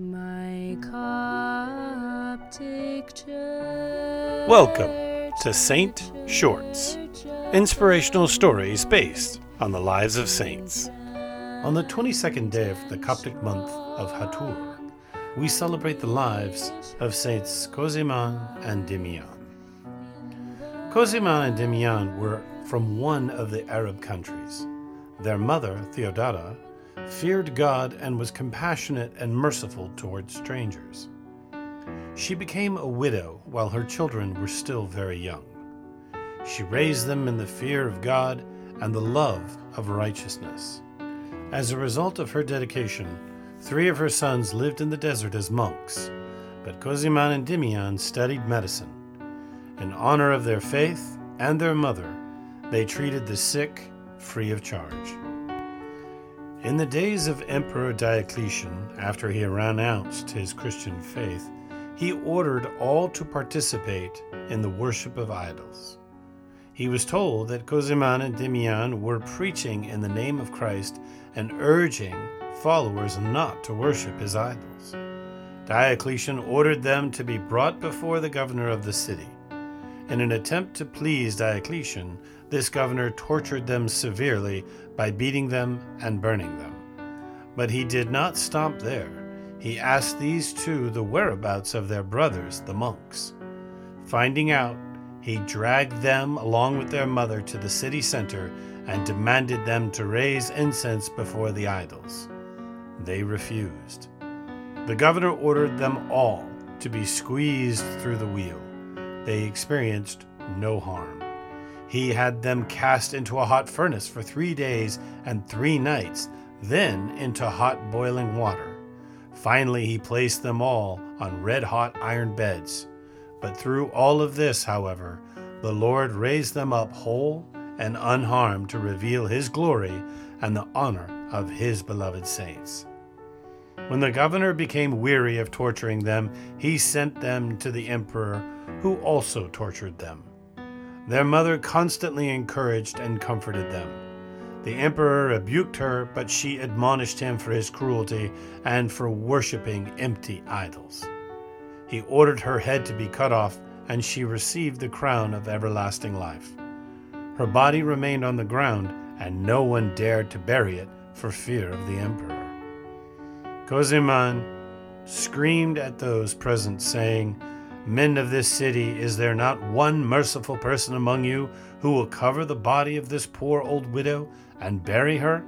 My Coptic Church. Welcome to Saint Shorts, inspirational stories based on the lives of saints. On the 22nd day of the Coptic month of Hatour, we celebrate the lives of Saints Cosiman and Demian. Cosiman and Demian were from one of the Arab countries. Their mother, Theodora, feared God and was compassionate and merciful toward strangers. She became a widow while her children were still very young. She raised them in the fear of God and the love of righteousness. As a result of her dedication, three of her sons lived in the desert as monks, but Cosiman and Demian studied medicine. In honor of their faith and their mother, they treated the sick free of charge. In the days of Emperor Diocletian, after he renounced his Christian faith, he ordered all to participate in the worship of idols. He was told that Cosiman and Demian were preaching in the name of Christ and urging followers not to worship his idols. Diocletian ordered them to be brought before the governor of the city. In an attempt to please Diocletian, this governor tortured them severely by beating them and burning them. But he did not stop there. He asked these two the whereabouts of their brothers, the monks. Finding out, he dragged them along with their mother to the city center and demanded them to raise incense before the idols. They refused. The governor ordered them all to be squeezed through the wheel. They experienced no harm. He had them cast into a hot furnace for three days and three nights, then into hot boiling water. Finally, he placed them all on red hot iron beds. But through all of this, however, the Lord raised them up whole and unharmed to reveal his glory and the honor of his beloved saints. When the governor became weary of torturing them, he sent them to the emperor, who also tortured them. Their mother constantly encouraged and comforted them. The emperor rebuked her, but she admonished him for his cruelty and for worshipping empty idols. He ordered her head to be cut off, and she received the crown of everlasting life. Her body remained on the ground, and no one dared to bury it for fear of the emperor. Cosiman screamed at those present, saying, Men of this city, is there not one merciful person among you who will cover the body of this poor old widow and bury her?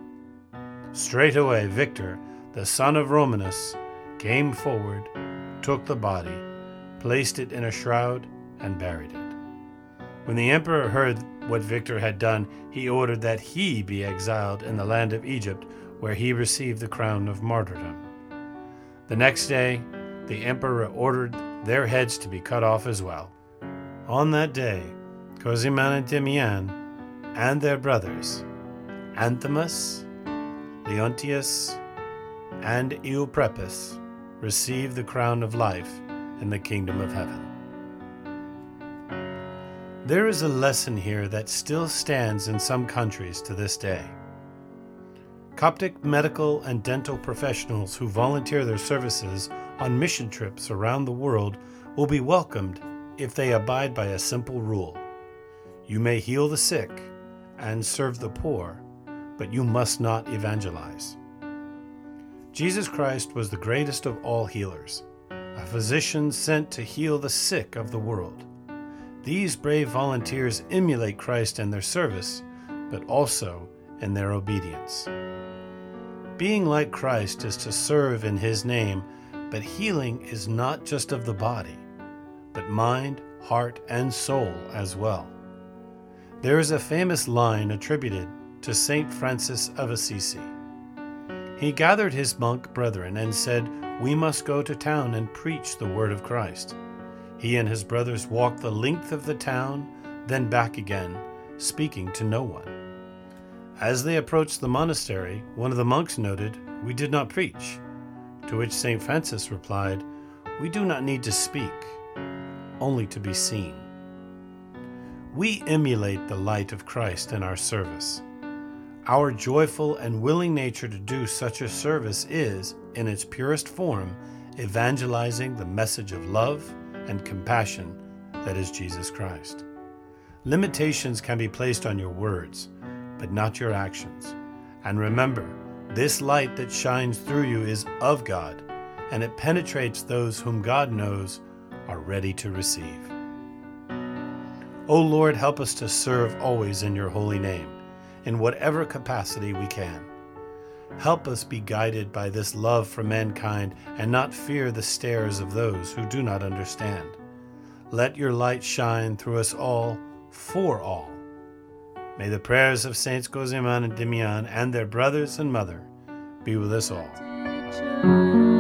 Straightway Victor, the son of Romanus, came forward, took the body, placed it in a shroud, and buried it. When the emperor heard what Victor had done, he ordered that he be exiled in the land of Egypt, where he received the crown of martyrdom. The next day, the emperor ordered their heads to be cut off as well. On that day, Cosiman and Demian and their brothers, Anthimus, Leontius, and Euprepius, received the crown of life in the kingdom of heaven. There is a lesson here that still stands in some countries to this day. Coptic medical and dental professionals who volunteer their services on mission trips around the world will be welcomed if they abide by a simple rule. You may heal the sick and serve the poor, but you must not evangelize. Jesus Christ was the greatest of all healers, a physician sent to heal the sick of the world. These brave volunteers emulate Christ in their service, but also in their obedience. Being like Christ is to serve in His name but healing is not just of the body, but mind, heart, and soul as well. There is a famous line attributed to Saint Francis of Assisi. He gathered his monk brethren and said, We must go to town and preach the word of Christ. He and his brothers walked the length of the town, then back again, speaking to no one. As they approached the monastery, one of the monks noted, We did not preach. To which St. Francis replied, We do not need to speak, only to be seen. We emulate the light of Christ in our service. Our joyful and willing nature to do such a service is, in its purest form, evangelizing the message of love and compassion that is Jesus Christ. Limitations can be placed on your words, but not your actions. And remember, this light that shines through you is of God, and it penetrates those whom God knows are ready to receive. O Lord, help us to serve always in your holy name, in whatever capacity we can. Help us be guided by this love for mankind and not fear the stares of those who do not understand. Let your light shine through us all, for all. May the prayers of Saints Cosiman and Damian and their brothers and mother be with us all.